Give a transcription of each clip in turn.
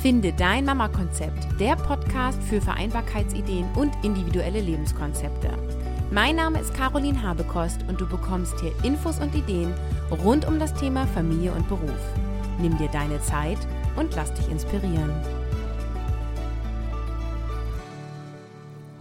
Finde dein Mama-Konzept, der Podcast für Vereinbarkeitsideen und individuelle Lebenskonzepte. Mein Name ist Caroline Habekost und du bekommst hier Infos und Ideen rund um das Thema Familie und Beruf. Nimm dir deine Zeit und lass dich inspirieren.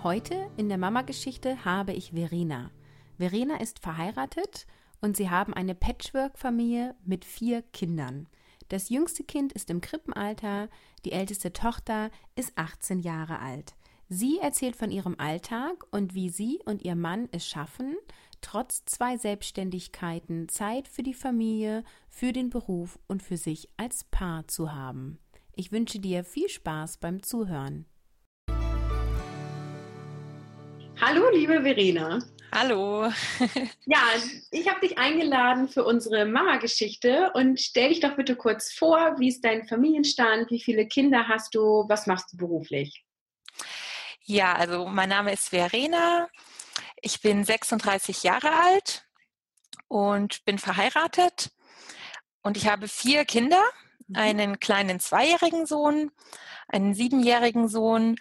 Heute in der Mama-Geschichte habe ich Verena. Verena ist verheiratet und sie haben eine Patchwork-Familie mit vier Kindern. Das jüngste Kind ist im Krippenalter, die älteste Tochter ist 18 Jahre alt. Sie erzählt von ihrem Alltag und wie sie und ihr Mann es schaffen, trotz zwei Selbstständigkeiten Zeit für die Familie, für den Beruf und für sich als Paar zu haben. Ich wünsche dir viel Spaß beim Zuhören. Hallo, liebe Verena. Hallo. ja, ich habe dich eingeladen für unsere Mama-Geschichte und stell dich doch bitte kurz vor, wie ist dein Familienstand, wie viele Kinder hast du, was machst du beruflich? Ja, also mein Name ist Verena. Ich bin 36 Jahre alt und bin verheiratet und ich habe vier Kinder, mhm. einen kleinen zweijährigen Sohn, einen siebenjährigen Sohn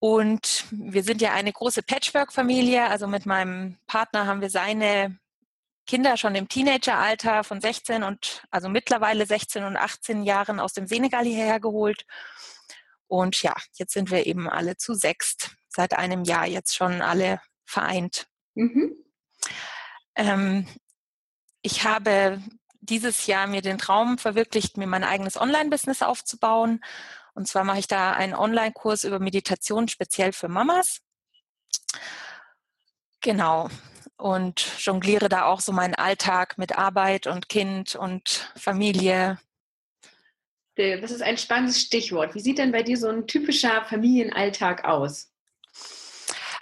und wir sind ja eine große Patchwork-Familie. Also mit meinem Partner haben wir seine Kinder schon im Teenageralter von 16 und also mittlerweile 16 und 18 Jahren aus dem Senegal hierher geholt. Und ja, jetzt sind wir eben alle zu sechst, seit einem Jahr jetzt schon alle vereint. Mhm. Ähm, ich habe dieses Jahr mir den Traum verwirklicht, mir mein eigenes Online-Business aufzubauen und zwar mache ich da einen Online-Kurs über Meditation speziell für Mamas. Genau. Und jongliere da auch so meinen Alltag mit Arbeit und Kind und Familie. Das ist ein spannendes Stichwort. Wie sieht denn bei dir so ein typischer Familienalltag aus?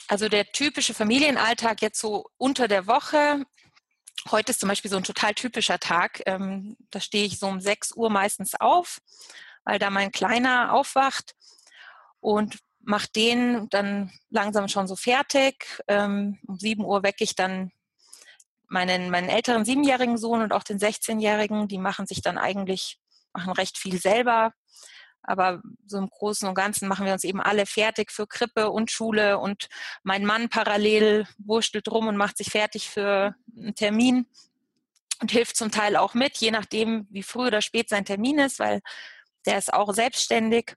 Also der typische Familienalltag jetzt so unter der Woche. Heute ist zum Beispiel so ein total typischer Tag. Ähm, da stehe ich so um 6 Uhr meistens auf, weil da mein Kleiner aufwacht und mache den dann langsam schon so fertig. Ähm, um 7 Uhr wecke ich dann meinen, meinen älteren siebenjährigen Sohn und auch den 16-jährigen. Die machen sich dann eigentlich, machen recht viel selber. Aber so im Großen und Ganzen machen wir uns eben alle fertig für Krippe und Schule und mein Mann parallel wurstelt rum und macht sich fertig für einen Termin und hilft zum Teil auch mit, je nachdem, wie früh oder spät sein Termin ist, weil der ist auch selbstständig.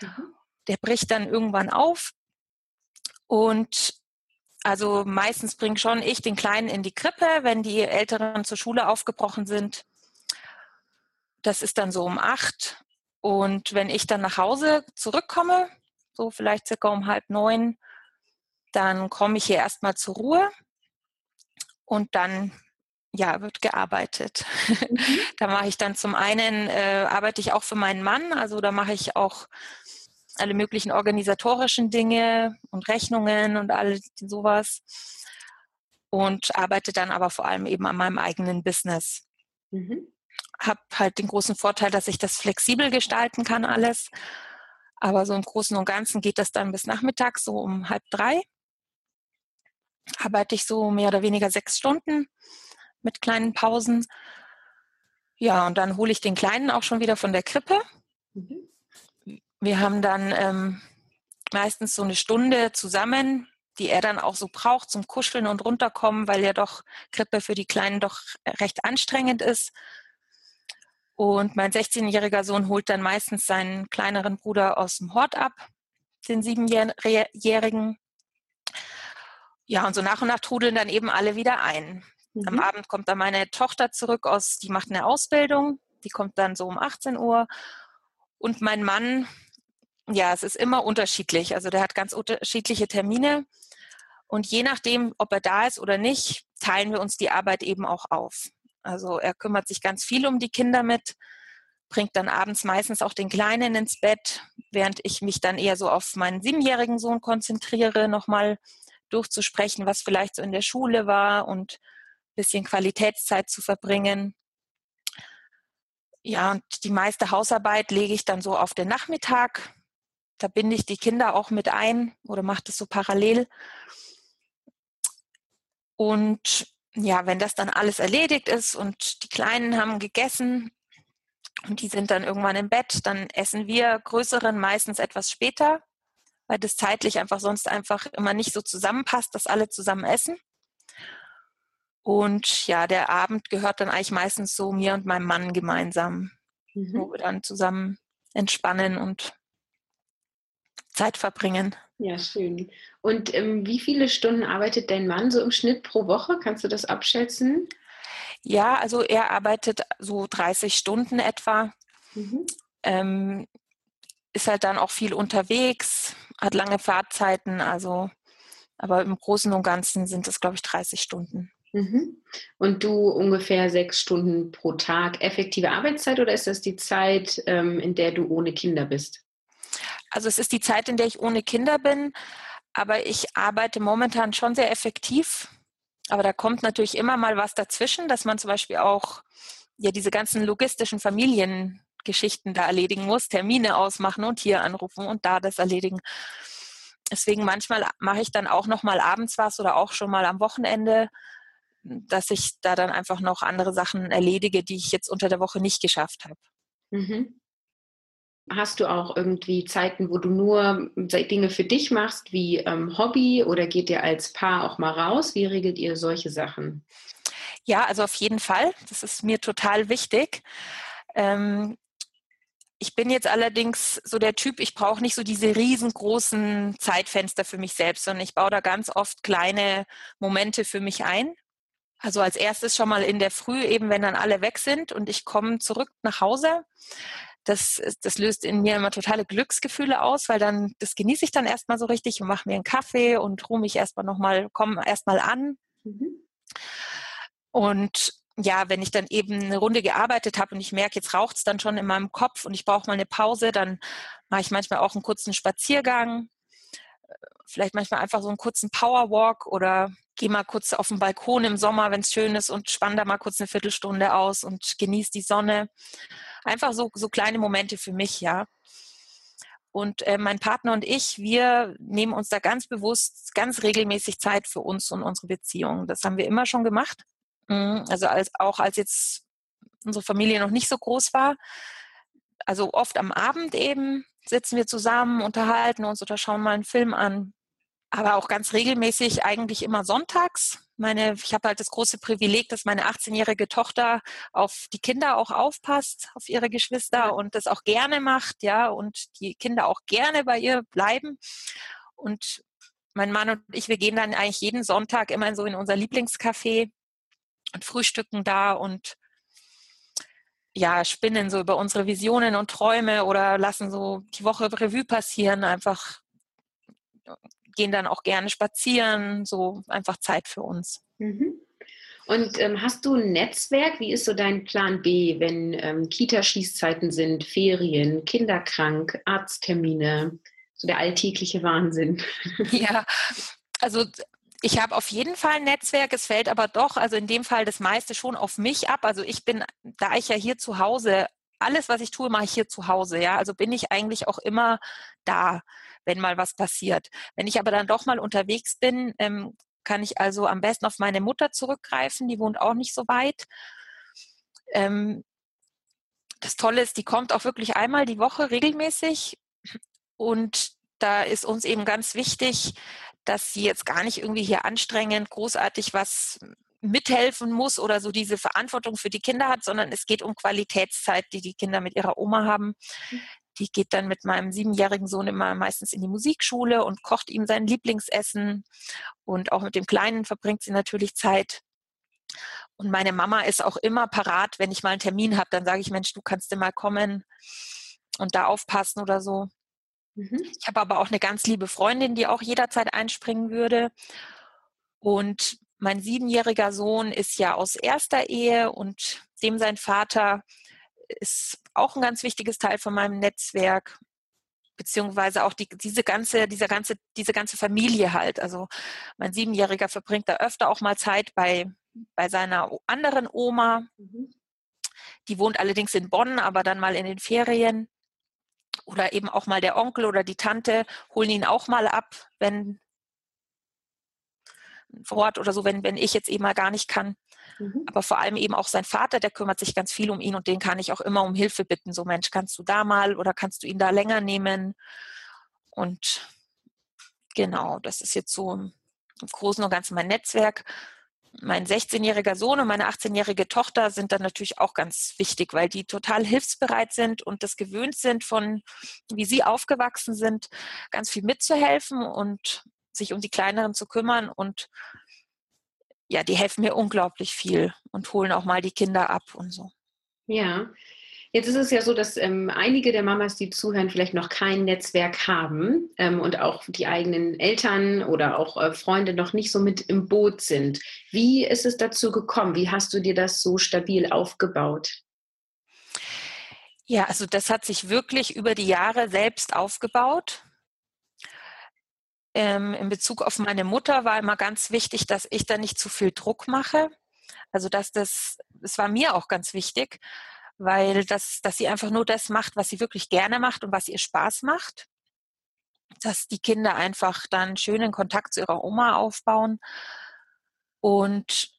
Mhm. Der bricht dann irgendwann auf. Und also meistens bringe schon ich den Kleinen in die Krippe, wenn die Älteren zur Schule aufgebrochen sind. Das ist dann so um acht. Und wenn ich dann nach Hause zurückkomme, so vielleicht circa um halb neun, dann komme ich hier erstmal zur Ruhe und dann ja, wird gearbeitet. Mhm. da mache ich dann zum einen, äh, arbeite ich auch für meinen Mann, also da mache ich auch alle möglichen organisatorischen Dinge und Rechnungen und all sowas. Und arbeite dann aber vor allem eben an meinem eigenen Business. Mhm. Hab halt den großen Vorteil, dass ich das flexibel gestalten kann, alles. Aber so im Großen und Ganzen geht das dann bis nachmittags, so um halb drei. Arbeite ich so mehr oder weniger sechs Stunden mit kleinen Pausen. Ja, und dann hole ich den Kleinen auch schon wieder von der Krippe. Mhm. Wir haben dann ähm, meistens so eine Stunde zusammen, die er dann auch so braucht zum Kuscheln und runterkommen, weil ja doch Krippe für die Kleinen doch recht anstrengend ist. Und mein 16-jähriger Sohn holt dann meistens seinen kleineren Bruder aus dem Hort ab, den siebenjährigen. Ja, und so nach und nach trudeln dann eben alle wieder ein. Mhm. Am Abend kommt dann meine Tochter zurück aus, die macht eine Ausbildung, die kommt dann so um 18 Uhr. Und mein Mann, ja, es ist immer unterschiedlich. Also der hat ganz unterschiedliche Termine. Und je nachdem, ob er da ist oder nicht, teilen wir uns die Arbeit eben auch auf. Also er kümmert sich ganz viel um die Kinder mit, bringt dann abends meistens auch den Kleinen ins Bett, während ich mich dann eher so auf meinen siebenjährigen Sohn konzentriere, nochmal durchzusprechen, was vielleicht so in der Schule war und bisschen Qualitätszeit zu verbringen. Ja, und die meiste Hausarbeit lege ich dann so auf den Nachmittag. Da binde ich die Kinder auch mit ein oder mache das so parallel. Und ja, wenn das dann alles erledigt ist und die Kleinen haben gegessen Und die sind dann irgendwann im Bett. Dann essen wir größeren meistens etwas später, weil das zeitlich einfach sonst einfach immer nicht so zusammenpasst, dass alle zusammen essen. Und ja, der Abend gehört dann eigentlich meistens so mir und meinem Mann gemeinsam, mhm. wo wir dann zusammen entspannen und Zeit verbringen. Ja, schön. Und ähm, wie viele Stunden arbeitet dein Mann so im Schnitt pro Woche? Kannst du das abschätzen? Ja, also er arbeitet so 30 Stunden etwa. Mhm. Ähm, ist halt dann auch viel unterwegs, hat lange Fahrtzeiten, also aber im Großen und Ganzen sind es, glaube ich, 30 Stunden. Mhm. Und du ungefähr sechs Stunden pro Tag effektive Arbeitszeit oder ist das die Zeit, ähm, in der du ohne Kinder bist? Also es ist die Zeit, in der ich ohne Kinder bin, aber ich arbeite momentan schon sehr effektiv. Aber da kommt natürlich immer mal was dazwischen, dass man zum Beispiel auch ja diese ganzen logistischen Familiengeschichten da erledigen muss, Termine ausmachen und hier anrufen und da das erledigen. Deswegen manchmal mache ich dann auch noch mal abends was oder auch schon mal am Wochenende, dass ich da dann einfach noch andere Sachen erledige, die ich jetzt unter der Woche nicht geschafft habe. Mhm. Hast du auch irgendwie Zeiten, wo du nur Dinge für dich machst, wie ähm, Hobby oder geht ihr als Paar auch mal raus? Wie regelt ihr solche Sachen? Ja, also auf jeden Fall. Das ist mir total wichtig. Ähm, ich bin jetzt allerdings so der Typ, ich brauche nicht so diese riesengroßen Zeitfenster für mich selbst, sondern ich baue da ganz oft kleine Momente für mich ein. Also als erstes schon mal in der Früh, eben wenn dann alle weg sind und ich komme zurück nach Hause. Das, das löst in mir immer totale Glücksgefühle aus, weil dann, das genieße ich dann erstmal so richtig und mache mir einen Kaffee und ruhe mich erstmal nochmal, komme erstmal an. Mhm. Und ja, wenn ich dann eben eine Runde gearbeitet habe und ich merke, jetzt raucht es dann schon in meinem Kopf und ich brauche mal eine Pause, dann mache ich manchmal auch einen kurzen Spaziergang, vielleicht manchmal einfach so einen kurzen Powerwalk oder gehe mal kurz auf den Balkon im Sommer, wenn es schön ist und spann da mal kurz eine Viertelstunde aus und genieße die Sonne. Einfach so, so kleine Momente für mich, ja. Und äh, mein Partner und ich, wir nehmen uns da ganz bewusst, ganz regelmäßig Zeit für uns und unsere Beziehung. Das haben wir immer schon gemacht. Mhm, also als, auch als jetzt unsere Familie noch nicht so groß war. Also oft am Abend eben sitzen wir zusammen, unterhalten uns oder schauen mal einen Film an aber auch ganz regelmäßig eigentlich immer sonntags. Meine, ich habe halt das große Privileg, dass meine 18-jährige Tochter auf die Kinder auch aufpasst, auf ihre Geschwister und das auch gerne macht, ja, und die Kinder auch gerne bei ihr bleiben. Und mein Mann und ich, wir gehen dann eigentlich jeden Sonntag immer so in unser Lieblingscafé und frühstücken da und ja, spinnen so über unsere Visionen und Träume oder lassen so die Woche Revue passieren, einfach gehen dann auch gerne spazieren, so einfach Zeit für uns. Mhm. Und ähm, hast du ein Netzwerk? Wie ist so dein Plan B, wenn ähm, Kita-Schließzeiten sind, Ferien, Kinderkrank, Arzttermine, so der alltägliche Wahnsinn? Ja, also ich habe auf jeden Fall ein Netzwerk, es fällt aber doch, also in dem Fall das meiste schon auf mich ab. Also ich bin, da ich ja hier zu Hause, alles, was ich tue, mache ich hier zu Hause, ja. Also bin ich eigentlich auch immer da wenn mal was passiert. Wenn ich aber dann doch mal unterwegs bin, ähm, kann ich also am besten auf meine Mutter zurückgreifen, die wohnt auch nicht so weit. Ähm, das Tolle ist, die kommt auch wirklich einmal die Woche regelmäßig und da ist uns eben ganz wichtig, dass sie jetzt gar nicht irgendwie hier anstrengend großartig was mithelfen muss oder so diese Verantwortung für die Kinder hat, sondern es geht um Qualitätszeit, die die Kinder mit ihrer Oma haben. Die geht dann mit meinem siebenjährigen Sohn immer meistens in die Musikschule und kocht ihm sein Lieblingsessen. Und auch mit dem Kleinen verbringt sie natürlich Zeit. Und meine Mama ist auch immer parat, wenn ich mal einen Termin habe, dann sage ich, Mensch, du kannst mal kommen und da aufpassen oder so. Mhm. Ich habe aber auch eine ganz liebe Freundin, die auch jederzeit einspringen würde. Und mein siebenjähriger Sohn ist ja aus erster Ehe und dem sein Vater ist auch ein ganz wichtiges Teil von meinem Netzwerk beziehungsweise auch die, diese ganze, dieser ganze, diese ganze Familie halt. Also mein Siebenjähriger verbringt da öfter auch mal Zeit bei, bei seiner anderen Oma. Mhm. Die wohnt allerdings in Bonn, aber dann mal in den Ferien. Oder eben auch mal der Onkel oder die Tante holen ihn auch mal ab, wenn vor Ort oder so, wenn, wenn ich jetzt eben mal gar nicht kann. Mhm. Aber vor allem eben auch sein Vater, der kümmert sich ganz viel um ihn und den kann ich auch immer um Hilfe bitten. So Mensch, kannst du da mal oder kannst du ihn da länger nehmen? Und genau, das ist jetzt so im Großen und Ganzen mein Netzwerk. Mein 16-jähriger Sohn und meine 18-jährige Tochter sind dann natürlich auch ganz wichtig, weil die total hilfsbereit sind und das gewöhnt sind von, wie sie aufgewachsen sind, ganz viel mitzuhelfen und sich um die Kleineren zu kümmern und ja, die helfen mir unglaublich viel und holen auch mal die Kinder ab und so. Ja, Jetzt ist es ja so, dass ähm, einige der Mamas, die zuhören, vielleicht noch kein Netzwerk haben ähm, und auch die eigenen Eltern oder auch äh, Freunde noch nicht so mit im Boot sind. Wie ist es dazu gekommen? Wie hast du dir das so stabil aufgebaut? Ja, also das hat sich wirklich über die Jahre selbst aufgebaut. Ähm, in Bezug auf meine Mutter war immer ganz wichtig, dass ich da nicht zu viel Druck mache. Also dass das, es war mir auch ganz wichtig, weil das, dass sie einfach nur das macht, was sie wirklich gerne macht und was ihr Spaß macht. Dass die Kinder einfach dann schönen Kontakt zu ihrer Oma aufbauen. Und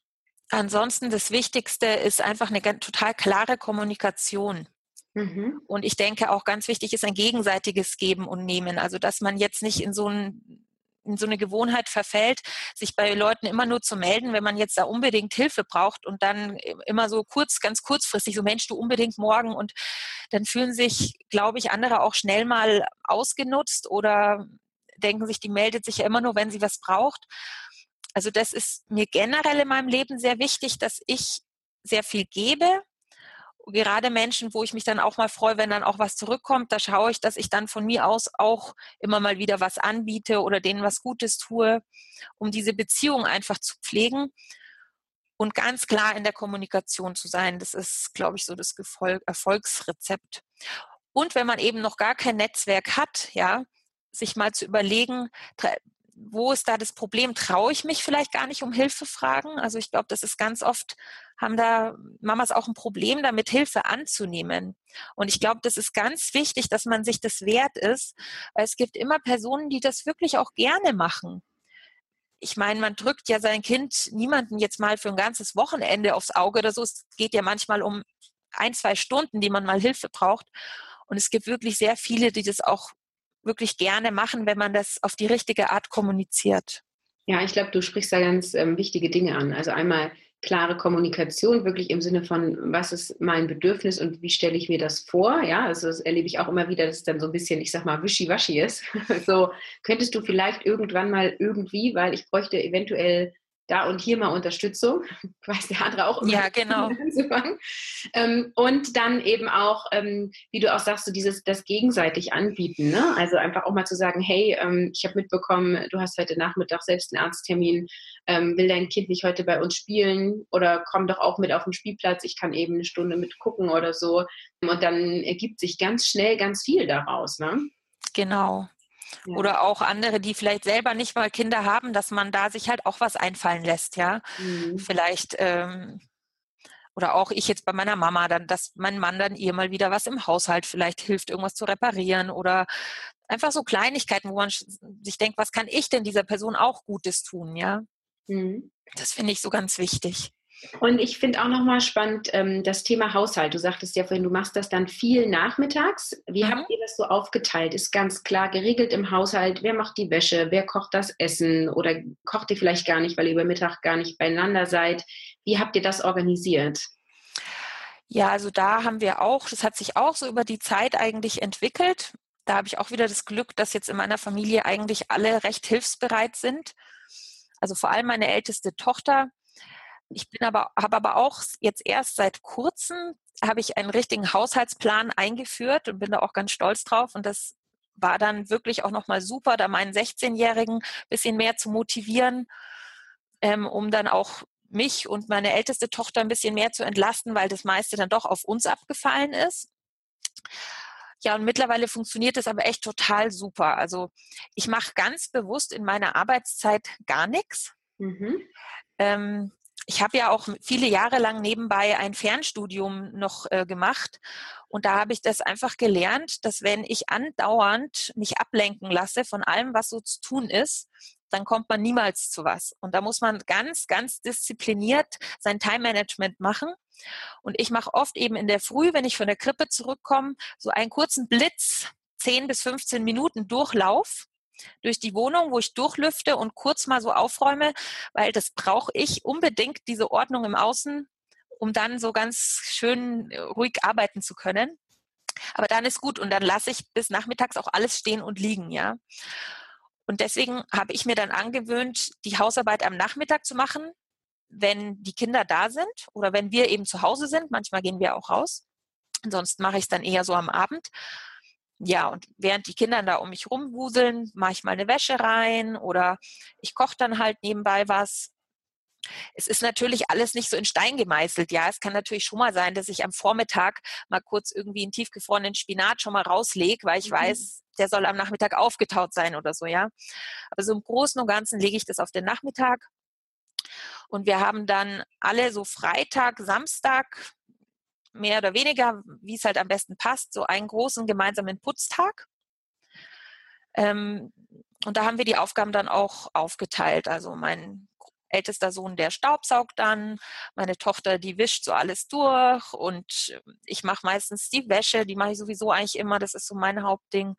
ansonsten das Wichtigste ist einfach eine total klare Kommunikation. Mhm. Und ich denke auch ganz wichtig ist ein gegenseitiges Geben und Nehmen. Also dass man jetzt nicht in so ein in so eine Gewohnheit verfällt, sich bei Leuten immer nur zu melden, wenn man jetzt da unbedingt Hilfe braucht und dann immer so kurz, ganz kurzfristig, so Mensch, du unbedingt morgen und dann fühlen sich, glaube ich, andere auch schnell mal ausgenutzt oder denken sich, die meldet sich ja immer nur, wenn sie was braucht. Also das ist mir generell in meinem Leben sehr wichtig, dass ich sehr viel gebe gerade Menschen, wo ich mich dann auch mal freue, wenn dann auch was zurückkommt, da schaue ich, dass ich dann von mir aus auch immer mal wieder was anbiete oder denen was Gutes tue, um diese Beziehung einfach zu pflegen und ganz klar in der Kommunikation zu sein. Das ist, glaube ich, so das Erfolgsrezept. Und wenn man eben noch gar kein Netzwerk hat, ja, sich mal zu überlegen, wo ist da das Problem? Traue ich mich vielleicht gar nicht um Hilfe fragen? Also ich glaube, das ist ganz oft, haben da Mamas auch ein Problem damit, Hilfe anzunehmen. Und ich glaube, das ist ganz wichtig, dass man sich das wert ist, weil es gibt immer Personen, die das wirklich auch gerne machen. Ich meine, man drückt ja sein Kind niemanden jetzt mal für ein ganzes Wochenende aufs Auge oder so. Es geht ja manchmal um ein, zwei Stunden, die man mal Hilfe braucht. Und es gibt wirklich sehr viele, die das auch wirklich gerne machen, wenn man das auf die richtige Art kommuniziert. Ja, ich glaube, du sprichst da ganz ähm, wichtige Dinge an. Also einmal klare Kommunikation, wirklich im Sinne von, was ist mein Bedürfnis und wie stelle ich mir das vor? Ja, also das erlebe ich auch immer wieder, dass es dann so ein bisschen, ich sag mal, wischiwaschi ist. so, könntest du vielleicht irgendwann mal irgendwie, weil ich bräuchte eventuell da und hier mal Unterstützung, weiß der andere auch immer. Ja, genau. Ähm, und dann eben auch, ähm, wie du auch sagst, so dieses das gegenseitig anbieten. Ne? Also einfach auch mal zu sagen, hey, ähm, ich habe mitbekommen, du hast heute Nachmittag selbst einen Arzttermin, ähm, will dein Kind nicht heute bei uns spielen oder komm doch auch mit auf den Spielplatz, ich kann eben eine Stunde mit gucken oder so. Und dann ergibt sich ganz schnell ganz viel daraus. Ne? Genau. Ja. Oder auch andere, die vielleicht selber nicht mal Kinder haben, dass man da sich halt auch was einfallen lässt, ja. Mhm. Vielleicht, ähm, oder auch ich jetzt bei meiner Mama, dann, dass mein Mann dann ihr mal wieder was im Haushalt vielleicht hilft, irgendwas zu reparieren oder einfach so Kleinigkeiten, wo man sich denkt, was kann ich denn dieser Person auch Gutes tun, ja. Mhm. Das finde ich so ganz wichtig. Und ich finde auch nochmal spannend ähm, das Thema Haushalt. Du sagtest ja vorhin, du machst das dann viel nachmittags. Wie mhm. habt ihr das so aufgeteilt? Ist ganz klar geregelt im Haushalt, wer macht die Wäsche, wer kocht das Essen oder kocht ihr vielleicht gar nicht, weil ihr über Mittag gar nicht beieinander seid? Wie habt ihr das organisiert? Ja, also da haben wir auch, das hat sich auch so über die Zeit eigentlich entwickelt. Da habe ich auch wieder das Glück, dass jetzt in meiner Familie eigentlich alle recht hilfsbereit sind. Also vor allem meine älteste Tochter, ich bin aber, habe aber auch jetzt erst seit kurzem habe ich einen richtigen Haushaltsplan eingeführt und bin da auch ganz stolz drauf. Und das war dann wirklich auch nochmal super, da meinen 16-Jährigen ein bisschen mehr zu motivieren, ähm, um dann auch mich und meine älteste Tochter ein bisschen mehr zu entlasten, weil das meiste dann doch auf uns abgefallen ist. Ja, und mittlerweile funktioniert das aber echt total super. Also ich mache ganz bewusst in meiner Arbeitszeit gar nichts. Mhm. Ähm, ich habe ja auch viele Jahre lang nebenbei ein Fernstudium noch äh, gemacht und da habe ich das einfach gelernt, dass wenn ich andauernd mich ablenken lasse von allem, was so zu tun ist, dann kommt man niemals zu was. Und da muss man ganz, ganz diszipliniert sein Time-Management machen. Und ich mache oft eben in der Früh, wenn ich von der Krippe zurückkomme, so einen kurzen Blitz, 10 bis 15 Minuten Durchlauf durch die Wohnung, wo ich durchlüfte und kurz mal so aufräume, weil das brauche ich unbedingt, diese Ordnung im Außen, um dann so ganz schön äh, ruhig arbeiten zu können. Aber dann ist gut und dann lasse ich bis nachmittags auch alles stehen und liegen, ja. Und deswegen habe ich mir dann angewöhnt, die Hausarbeit am Nachmittag zu machen, wenn die Kinder da sind oder wenn wir eben zu Hause sind. Manchmal gehen wir auch raus. Ansonsten mache ich es dann eher so am Abend. Ja, und während die Kinder da um mich rumwuseln, mache ich mal eine Wäsche rein oder ich koche dann halt nebenbei was. Es ist natürlich alles nicht so in Stein gemeißelt. Ja, es kann natürlich schon mal sein, dass ich am Vormittag mal kurz irgendwie einen tiefgefrorenen Spinat schon mal rauslege, weil ich mhm. weiß, der soll am Nachmittag aufgetaut sein oder so, ja. Aber so im Großen und Ganzen lege ich das auf den Nachmittag. Und wir haben dann alle so Freitag, Samstag, mehr oder weniger, wie es halt am besten passt, so einen großen gemeinsamen Putztag. Ähm, und da haben wir die Aufgaben dann auch aufgeteilt. Also mein ältester Sohn, der staubsaugt dann, meine Tochter, die wischt so alles durch und ich mache meistens die Wäsche, die mache ich sowieso eigentlich immer, das ist so mein Hauptding.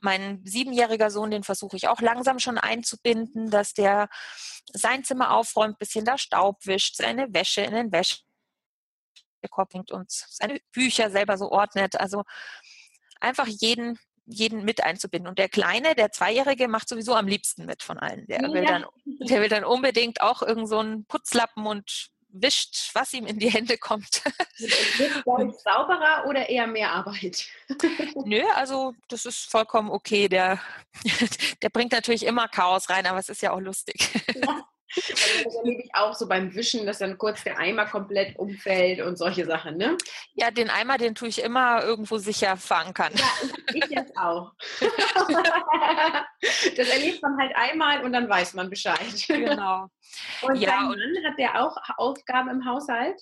Mein siebenjähriger Sohn, den versuche ich auch langsam schon einzubinden, dass der sein Zimmer aufräumt, bisschen da Staub wischt, seine Wäsche in den Wäschekorb bringt und seine Bücher selber so ordnet. Also einfach jeden jeden mit einzubinden. Und der Kleine, der Zweijährige, macht sowieso am liebsten mit von allen. Der, ja. will, dann, der will dann unbedingt auch irgend so einen Putzlappen und wischt, was ihm in die Hände kommt. Wird sauberer oder eher mehr Arbeit? Nö, also das ist vollkommen okay. Der, der bringt natürlich immer Chaos rein, aber es ist ja auch lustig. Ja. Also das erlebe ich auch so beim Wischen, dass dann kurz der Eimer komplett umfällt und solche Sachen, ne? Ja, den Eimer, den tue ich immer irgendwo sicher fangen kann. Ja, ich, ich jetzt auch. das erlebt man halt einmal und dann weiß man Bescheid. Genau. Und ja, dein Mann, hat der auch Aufgaben im Haushalt?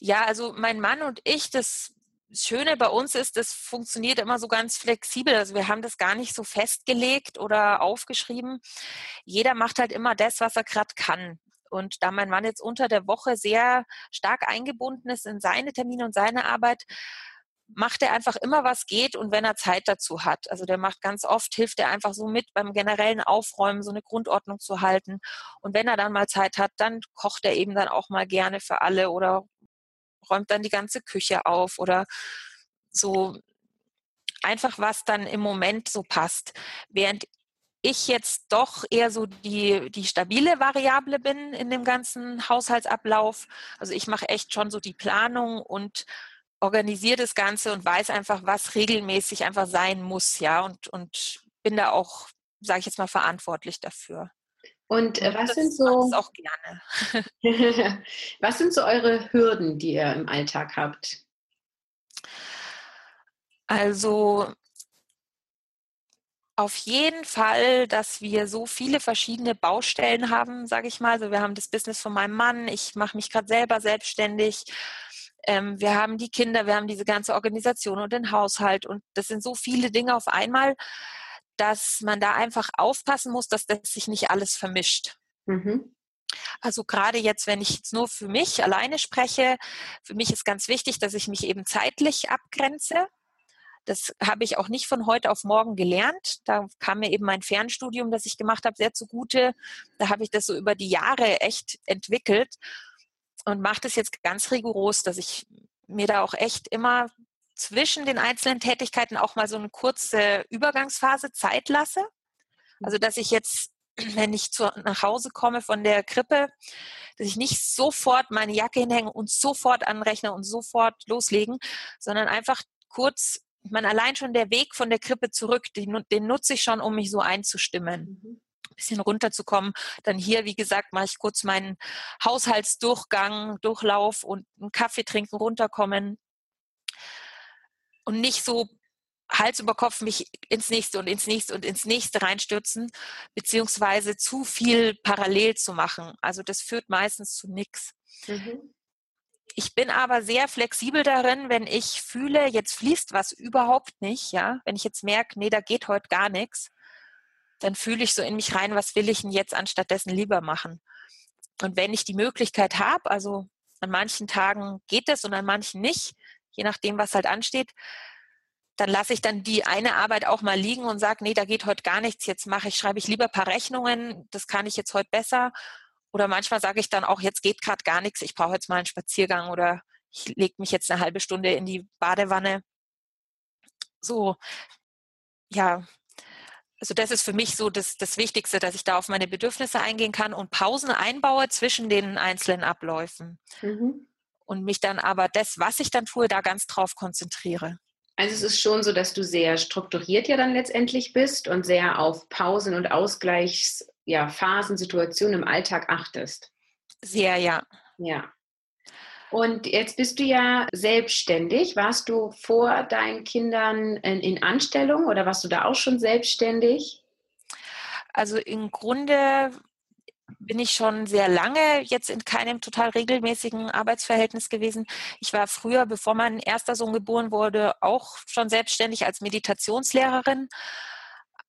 Ja, also mein Mann und ich, das Schöne bei uns ist, das funktioniert immer so ganz flexibel. Also wir haben das gar nicht so festgelegt oder aufgeschrieben. Jeder macht halt immer das, was er gerade kann. Und da mein Mann jetzt unter der Woche sehr stark eingebunden ist in seine Termine und seine Arbeit, macht er einfach immer, was geht und wenn er Zeit dazu hat. Also der macht ganz oft, hilft er einfach so mit beim generellen Aufräumen, so eine Grundordnung zu halten. Und wenn er dann mal Zeit hat, dann kocht er eben dann auch mal gerne für alle oder räumt dann die ganze Küche auf oder so einfach, was dann im Moment so passt. Während ich jetzt doch eher so die, die stabile Variable bin in dem ganzen Haushaltsablauf. Also ich mache echt schon so die Planung und organisiere das Ganze und weiß einfach, was regelmäßig einfach sein muss, ja, und, und bin da auch, sage ich jetzt mal, verantwortlich dafür. Und äh, was sind so auch gerne. was sind so eure Hürden, die ihr im Alltag habt? Also auf jeden Fall, dass wir so viele verschiedene Baustellen haben, sage ich mal. Also wir haben das Business von meinem Mann, ich mache mich gerade selber selbstständig. Ähm, wir haben die Kinder, wir haben diese ganze Organisation und den Haushalt und das sind so viele Dinge auf einmal, dass man da einfach aufpassen muss, dass das sich nicht alles vermischt. Mhm. Also gerade jetzt, wenn ich jetzt nur für mich alleine spreche, für mich ist ganz wichtig, dass ich mich eben zeitlich abgrenze. Das habe ich auch nicht von heute auf morgen gelernt. Da kam mir eben mein Fernstudium, das ich gemacht habe, sehr zugute. Da habe ich das so über die Jahre echt entwickelt und mache das jetzt ganz rigoros, dass ich mir da auch echt immer zwischen den einzelnen Tätigkeiten auch mal so eine kurze Übergangsphase Zeit lasse. Also dass ich jetzt, wenn ich zu, nach Hause komme von der Krippe, dass ich nicht sofort meine Jacke hinhänge und sofort anrechne und sofort loslegen, sondern einfach kurz, man allein schon der Weg von der Krippe zurück, den, den nutze ich schon, um mich so einzustimmen. Mhm bisschen runterzukommen. Dann hier, wie gesagt, mache ich kurz meinen Haushaltsdurchgang, Durchlauf und einen Kaffee trinken, runterkommen, und nicht so Hals über Kopf mich ins nächste und ins nächste und ins nächste reinstürzen, beziehungsweise zu viel parallel zu machen. Also das führt meistens zu nichts. Mhm. Ich bin aber sehr flexibel darin, wenn ich fühle, jetzt fließt was überhaupt nicht, ja, wenn ich jetzt merke, nee, da geht heute gar nichts, dann fühle ich so in mich rein, was will ich denn jetzt anstattdessen lieber machen? Und wenn ich die Möglichkeit habe, also an manchen Tagen geht es und an manchen nicht, je nachdem, was halt ansteht, dann lasse ich dann die eine Arbeit auch mal liegen und sage, nee, da geht heute gar nichts, jetzt mache ich, schreibe ich lieber ein paar Rechnungen, das kann ich jetzt heute besser. Oder manchmal sage ich dann auch, jetzt geht gerade gar nichts, ich brauche jetzt mal einen Spaziergang oder ich lege mich jetzt eine halbe Stunde in die Badewanne. So, ja, also das ist für mich so das, das Wichtigste, dass ich da auf meine Bedürfnisse eingehen kann und Pausen einbaue zwischen den einzelnen Abläufen. Mhm. Und mich dann aber das, was ich dann tue, da ganz drauf konzentriere. Also es ist schon so, dass du sehr strukturiert ja dann letztendlich bist und sehr auf Pausen und Ausgleichsphasen, ja, Situationen im Alltag achtest. Sehr, ja. Ja. Und jetzt bist du ja selbstständig. Warst du vor deinen Kindern in, in Anstellung oder warst du da auch schon selbstständig? Also im Grunde bin ich schon sehr lange jetzt in keinem total regelmäßigen Arbeitsverhältnis gewesen. Ich war früher, bevor mein erster Sohn geboren wurde, auch schon selbstständig als Meditationslehrerin.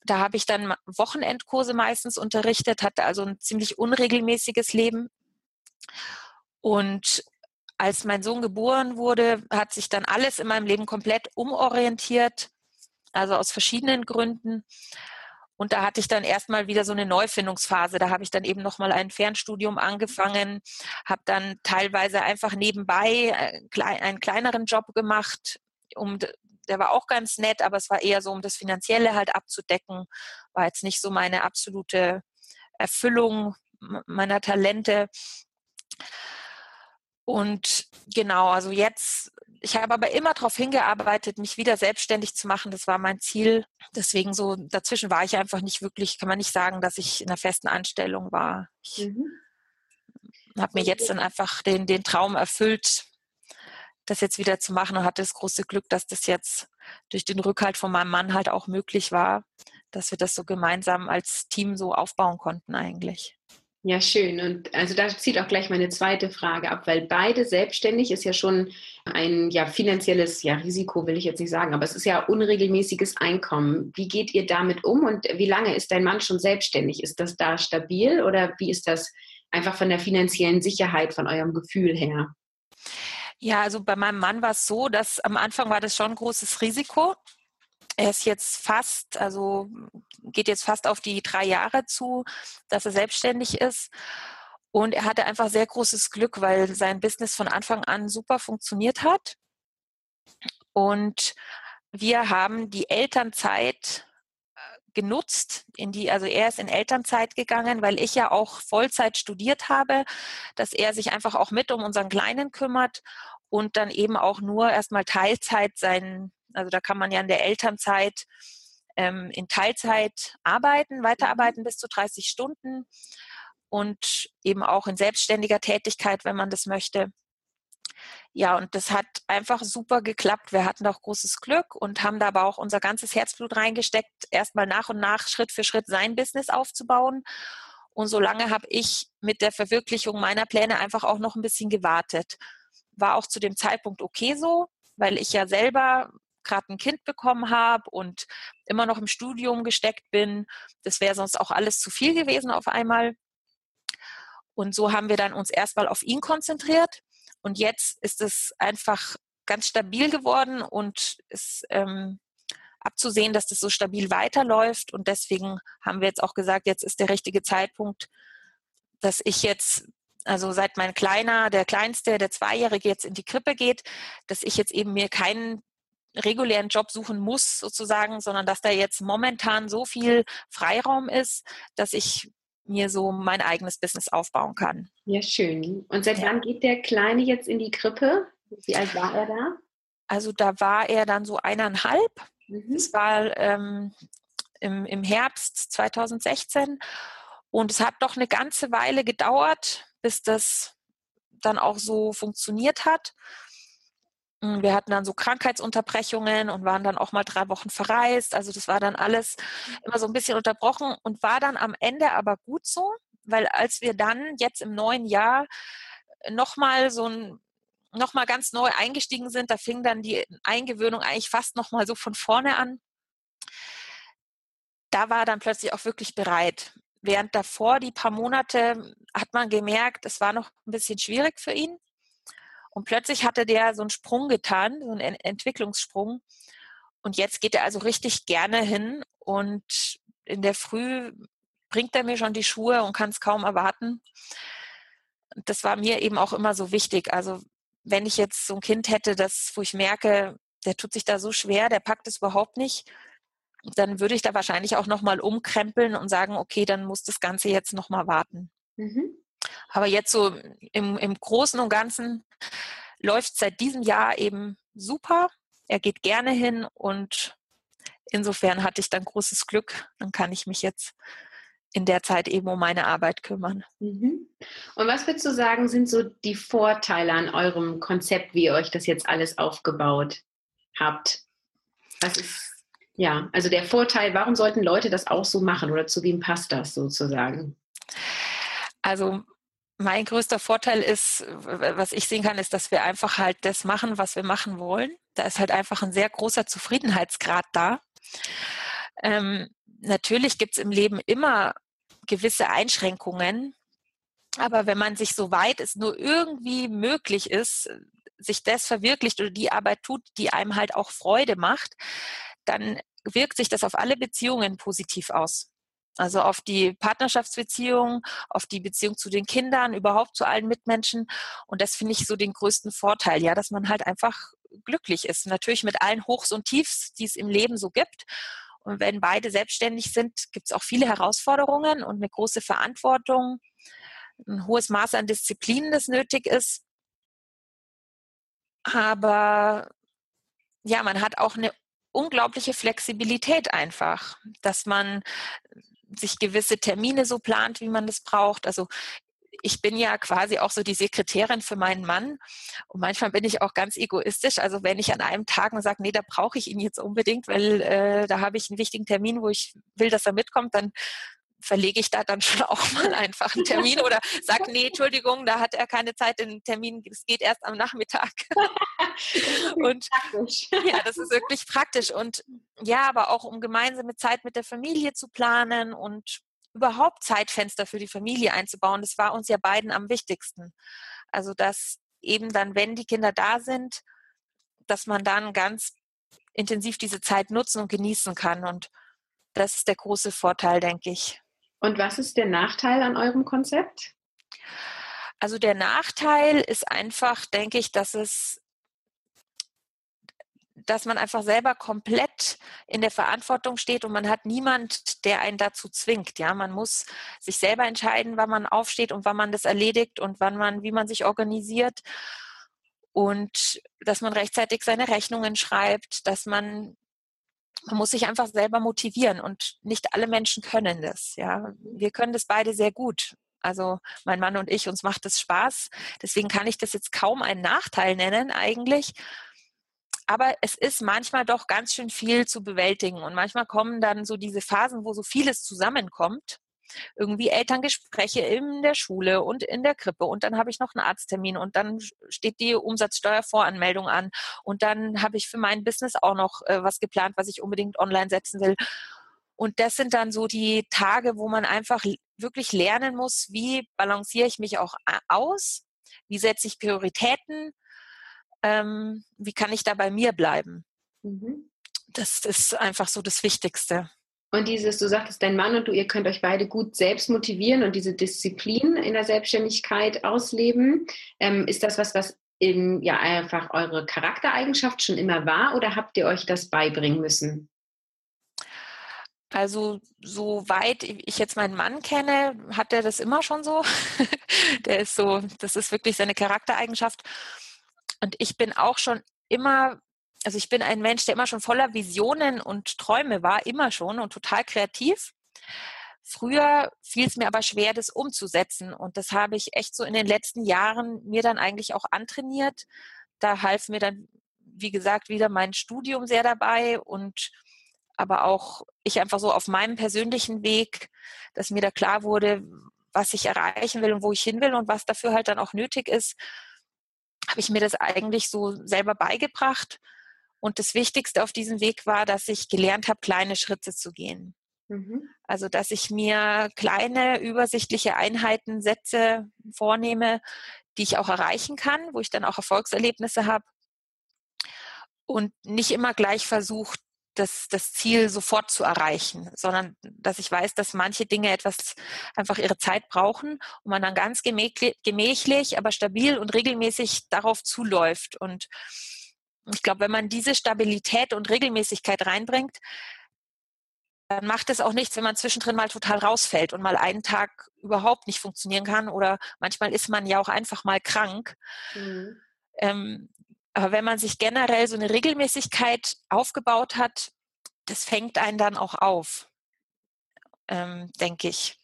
Da habe ich dann Wochenendkurse meistens unterrichtet, hatte also ein ziemlich unregelmäßiges Leben. Und als mein Sohn geboren wurde, hat sich dann alles in meinem Leben komplett umorientiert, also aus verschiedenen Gründen. Und da hatte ich dann erstmal wieder so eine Neufindungsphase. Da habe ich dann eben nochmal ein Fernstudium angefangen, habe dann teilweise einfach nebenbei äh, einen kleineren Job gemacht, um der war auch ganz nett, aber es war eher so, um das Finanzielle halt abzudecken. War jetzt nicht so meine absolute Erfüllung meiner Talente. Und genau, also jetzt, ich habe aber immer darauf hingearbeitet, mich wieder selbstständig zu machen. Das war mein Ziel. Deswegen so, dazwischen war ich einfach nicht wirklich, kann man nicht sagen, dass ich in einer festen Anstellung war. Ich mhm. habe mir jetzt dann einfach den, den Traum erfüllt, das jetzt wieder zu machen und hatte das große Glück, dass das jetzt durch den Rückhalt von meinem Mann halt auch möglich war, dass wir das so gemeinsam als Team so aufbauen konnten eigentlich. Ja, schön. Und also da zieht auch gleich meine zweite Frage ab, weil beide selbstständig ist ja schon ein ja, finanzielles ja, Risiko, will ich jetzt nicht sagen, aber es ist ja unregelmäßiges Einkommen. Wie geht ihr damit um und wie lange ist dein Mann schon selbstständig? Ist das da stabil oder wie ist das einfach von der finanziellen Sicherheit, von eurem Gefühl her? Ja, also bei meinem Mann war es so, dass am Anfang war das schon ein großes Risiko. Er ist jetzt fast, also geht jetzt fast auf die drei Jahre zu, dass er selbstständig ist. Und er hatte einfach sehr großes Glück, weil sein Business von Anfang an super funktioniert hat. Und wir haben die Elternzeit äh, genutzt, in die, also er ist in Elternzeit gegangen, weil ich ja auch Vollzeit studiert habe, dass er sich einfach auch mit um unseren Kleinen kümmert und dann eben auch nur erstmal Teilzeit sein, also da kann man ja in der Elternzeit ähm, in Teilzeit arbeiten, weiterarbeiten mhm. bis zu 30 Stunden und eben auch in selbstständiger Tätigkeit, wenn man das möchte. Ja, und das hat einfach super geklappt. Wir hatten auch großes Glück und haben da aber auch unser ganzes Herzblut reingesteckt, erstmal nach und nach Schritt für Schritt sein Business aufzubauen. Und solange habe ich mit der Verwirklichung meiner Pläne einfach auch noch ein bisschen gewartet. War auch zu dem Zeitpunkt okay so, weil ich ja selber gerade ein Kind bekommen habe und immer noch im Studium gesteckt bin. Das wäre sonst auch alles zu viel gewesen auf einmal. Und so haben wir dann uns erstmal auf ihn konzentriert. Und jetzt ist es einfach ganz stabil geworden und ist ähm, abzusehen, dass das so stabil weiterläuft. Und deswegen haben wir jetzt auch gesagt, jetzt ist der richtige Zeitpunkt, dass ich jetzt, also seit mein Kleiner, der Kleinste, der Zweijährige jetzt in die Krippe geht, dass ich jetzt eben mir keinen regulären Job suchen muss sozusagen, sondern dass da jetzt momentan so viel Freiraum ist, dass ich mir so mein eigenes Business aufbauen kann. Ja, schön. Und seit ja. wann geht der Kleine jetzt in die Krippe? Wie alt war er da? Also da war er dann so eineinhalb. Mhm. Das war ähm, im, im Herbst 2016. Und es hat doch eine ganze Weile gedauert, bis das dann auch so funktioniert hat. Hm, wir hatten dann so Krankheitsunterbrechungen und waren dann auch mal drei Wochen verreist. Also das war dann alles immer so ein bisschen unterbrochen und war dann am Ende aber gut so, weil als wir dann jetzt im neuen Jahr nochmal so ein nochmal ganz neu eingestiegen sind, da fing dann die Eingewöhnung eigentlich fast nochmal so von vorne an. da war dann plötzlich auch wirklich bereit. Während davor, die paar Monate, hat man gemerkt, es war noch ein bisschen schwierig für ihn. Und plötzlich hatte der so einen Sprung getan, so einen Entwicklungssprung. Und jetzt geht er also richtig gerne hin und in der Früh bringt er mir schon die Schuhe und kann es kaum erwarten. Das war mir eben auch immer so wichtig. Also wenn ich jetzt so ein Kind hätte, das, wo ich merke, der tut sich da so schwer, der packt es überhaupt nicht, dann würde ich da wahrscheinlich auch nochmal umkrempeln und sagen, okay, dann muss das Ganze jetzt nochmal warten. Mhm. Aber jetzt so im, im Großen und Ganzen läuft seit diesem Jahr eben super. Er geht gerne hin und insofern hatte ich dann großes Glück. Dann kann ich mich jetzt in der Zeit eben um meine Arbeit kümmern. Mhm. Und was würdest du sagen, sind so die Vorteile an eurem Konzept, wie ihr euch das jetzt alles aufgebaut habt? Was ist, ja, also der Vorteil, warum sollten Leute das auch so machen oder zu wem passt das sozusagen? Also mein größter Vorteil ist, was ich sehen kann, ist, dass wir einfach halt das machen, was wir machen wollen. Da ist halt einfach ein sehr großer Zufriedenheitsgrad da. Ähm, natürlich gibt es im Leben immer gewisse Einschränkungen, aber wenn man sich so weit es nur irgendwie möglich ist, sich das verwirklicht oder die Arbeit tut, die einem halt auch Freude macht, dann wirkt sich das auf alle Beziehungen positiv aus. Also auf die Partnerschaftsbeziehung, auf die Beziehung zu den Kindern, überhaupt zu allen Mitmenschen. Und das finde ich so den größten Vorteil, ja, dass man halt einfach glücklich ist. Natürlich mit allen Hochs und Tiefs, die es im Leben so gibt. Und wenn beide selbstständig sind, gibt es auch viele Herausforderungen und eine große Verantwortung, ein hohes Maß an Disziplin, das nötig ist. Aber ja, man hat auch eine unglaubliche Flexibilität einfach, dass man sich gewisse Termine so plant, wie man das braucht. Also ich bin ja quasi auch so die Sekretärin für meinen Mann und manchmal bin ich auch ganz egoistisch. Also wenn ich an einem Tag sage, nee, da brauche ich ihn jetzt unbedingt, weil äh, da habe ich einen wichtigen Termin, wo ich will, dass er mitkommt, dann verlege ich da dann schon auch mal einfach einen Termin oder sage, nee, Entschuldigung, da hat er keine Zeit, den Termin, es geht erst am Nachmittag. und ja, das ist wirklich praktisch. Und ja, aber auch um gemeinsame Zeit mit der Familie zu planen und überhaupt Zeitfenster für die Familie einzubauen, das war uns ja beiden am wichtigsten. Also, dass eben dann, wenn die Kinder da sind, dass man dann ganz intensiv diese Zeit nutzen und genießen kann. Und das ist der große Vorteil, denke ich. Und was ist der Nachteil an eurem Konzept? Also der Nachteil ist einfach, denke ich, dass es dass man einfach selber komplett in der Verantwortung steht und man hat niemand, der einen dazu zwingt. Ja, man muss sich selber entscheiden, wann man aufsteht und wann man das erledigt und wann man, wie man sich organisiert und dass man rechtzeitig seine Rechnungen schreibt, dass man man muss sich einfach selber motivieren und nicht alle Menschen können das. Ja, wir können das beide sehr gut. Also mein Mann und ich, uns macht es Spaß. Deswegen kann ich das jetzt kaum einen Nachteil nennen eigentlich. Aber es ist manchmal doch ganz schön viel zu bewältigen. Und manchmal kommen dann so diese Phasen, wo so vieles zusammenkommt irgendwie Elterngespräche in der Schule und in der Krippe und dann habe ich noch einen Arzttermin und dann steht die Umsatzsteuervoranmeldung an und dann habe ich für mein Business auch noch äh, was geplant, was ich unbedingt online setzen will. Und das sind dann so die Tage, wo man einfach wirklich lernen muss, wie balanciere ich mich auch aus, wie setze ich Prioritäten, ähm, wie kann ich da bei mir bleiben. Mhm. Das ist einfach so das Wichtigste. Und dieses, du sagtest, dein Mann und du, ihr könnt euch beide gut selbst motivieren und diese Disziplin in der Selbstständigkeit ausleben. Ähm, ist das was, was in, ja einfach eure Charaktereigenschaft schon immer war oder habt ihr euch das beibringen müssen? Also soweit ich jetzt meinen Mann kenne, hat er das immer schon so. Der ist so, das ist wirklich seine Charaktereigenschaft. Und ich bin auch schon immer also ich bin ein Mensch, der immer schon voller Visionen und Träume war, immer schon und total kreativ. Früher fiel es mir aber schwer, das umzusetzen. Und das habe ich echt so in den letzten Jahren mir dann eigentlich auch antrainiert. Da half mir dann, wie gesagt, wieder mein Studium sehr dabei und aber auch ich einfach so auf meinem persönlichen Weg, dass mir da klar wurde, was ich erreichen will und wo ich hin will und was dafür halt dann auch nötig ist, habe ich mir das eigentlich so selber beigebracht und das Wichtigste auf diesem Weg war, dass ich gelernt habe, kleine Schritte zu gehen. Mhm. Also, dass ich mir kleine, übersichtliche Einheiten, Sätze vornehme, die ich auch erreichen kann, wo ich dann auch Erfolgserlebnisse habe und nicht immer gleich versucht, das, das Ziel sofort zu erreichen, sondern dass ich weiß, dass manche Dinge etwas einfach ihre Zeit brauchen und man dann ganz gemächlich, aber stabil und regelmäßig darauf zuläuft. Und ich glaube, wenn man diese Stabilität und Regelmäßigkeit reinbringt, dann macht es auch nichts, wenn man zwischendrin mal total rausfällt und mal einen Tag überhaupt nicht funktionieren kann oder manchmal ist man ja auch einfach mal krank. Mhm. Ähm, aber wenn man sich generell so eine Regelmäßigkeit aufgebaut hat, das fängt einen dann auch auf, ähm, denke ich.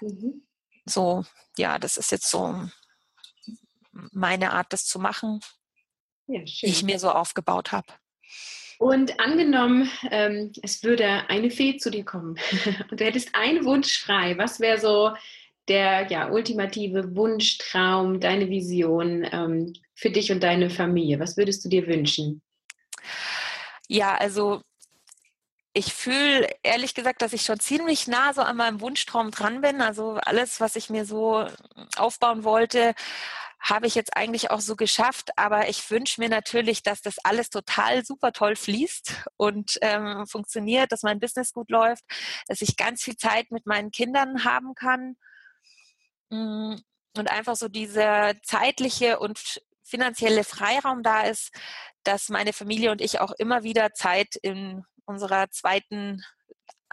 Mhm. So, ja, das ist jetzt so meine Art, das zu machen, ja, die ich mir so aufgebaut habe. Und angenommen, ähm, es würde eine Fee zu dir kommen und du hättest einen Wunsch frei, was wäre so der ja, ultimative Wunschtraum, deine Vision ähm, für dich und deine Familie? Was würdest du dir wünschen? Ja, also ich fühle ehrlich gesagt, dass ich schon ziemlich nah so an meinem Wunschtraum dran bin. Also alles, was ich mir so aufbauen wollte, habe ich jetzt eigentlich auch so geschafft. Aber ich wünsche mir natürlich, dass das alles total super toll fließt und ähm, funktioniert, dass mein Business gut läuft, dass ich ganz viel Zeit mit meinen Kindern haben kann. Mm, und einfach so dieser zeitliche und finanzielle Freiraum da ist, dass meine Familie und ich auch immer wieder Zeit in unserer zweiten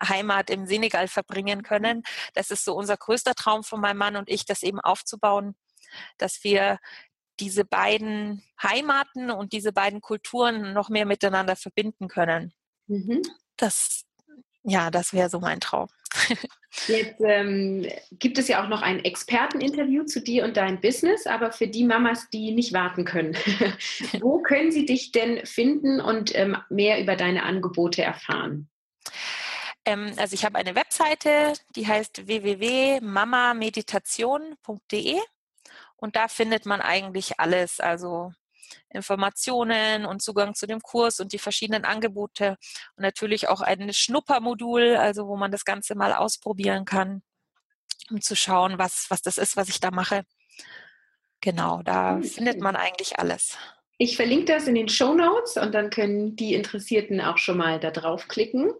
Heimat im Senegal verbringen können. Das ist so unser größter Traum von meinem Mann und ich, das eben aufzubauen, dass wir diese beiden Heimaten und diese beiden Kulturen noch mehr miteinander verbinden können. Mhm. Das, ja, das wäre so mein Traum. Jetzt ähm, gibt es ja auch noch ein Experteninterview zu dir und deinem Business, aber für die Mamas, die nicht warten können, wo können sie dich denn finden und ähm, mehr über deine Angebote erfahren? Ähm, also ich habe eine Webseite, die heißt www.mamameditation.de und da findet man eigentlich alles, also Informationen und Zugang zu dem Kurs und die verschiedenen Angebote und natürlich auch ein Schnuppermodul, also wo man das Ganze mal ausprobieren kann, um zu schauen, was, was das ist, was ich da mache. Genau, da okay. findet man eigentlich alles. Ich verlinke das in den Show Notes und dann können die Interessierten auch schon mal da draufklicken.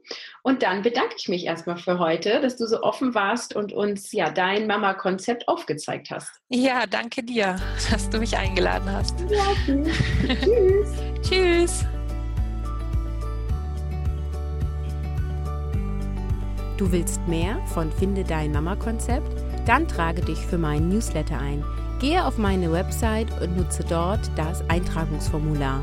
Und dann bedanke ich mich erstmal für heute, dass du so offen warst und uns ja dein Mama-Konzept aufgezeigt hast. Ja, danke dir, dass du mich eingeladen hast. Ja. Tschüss. Tschüss. Du willst mehr von Finde dein Mama-Konzept? Dann trage dich für meinen Newsletter ein. Gehe auf meine Website und nutze dort das Eintragungsformular.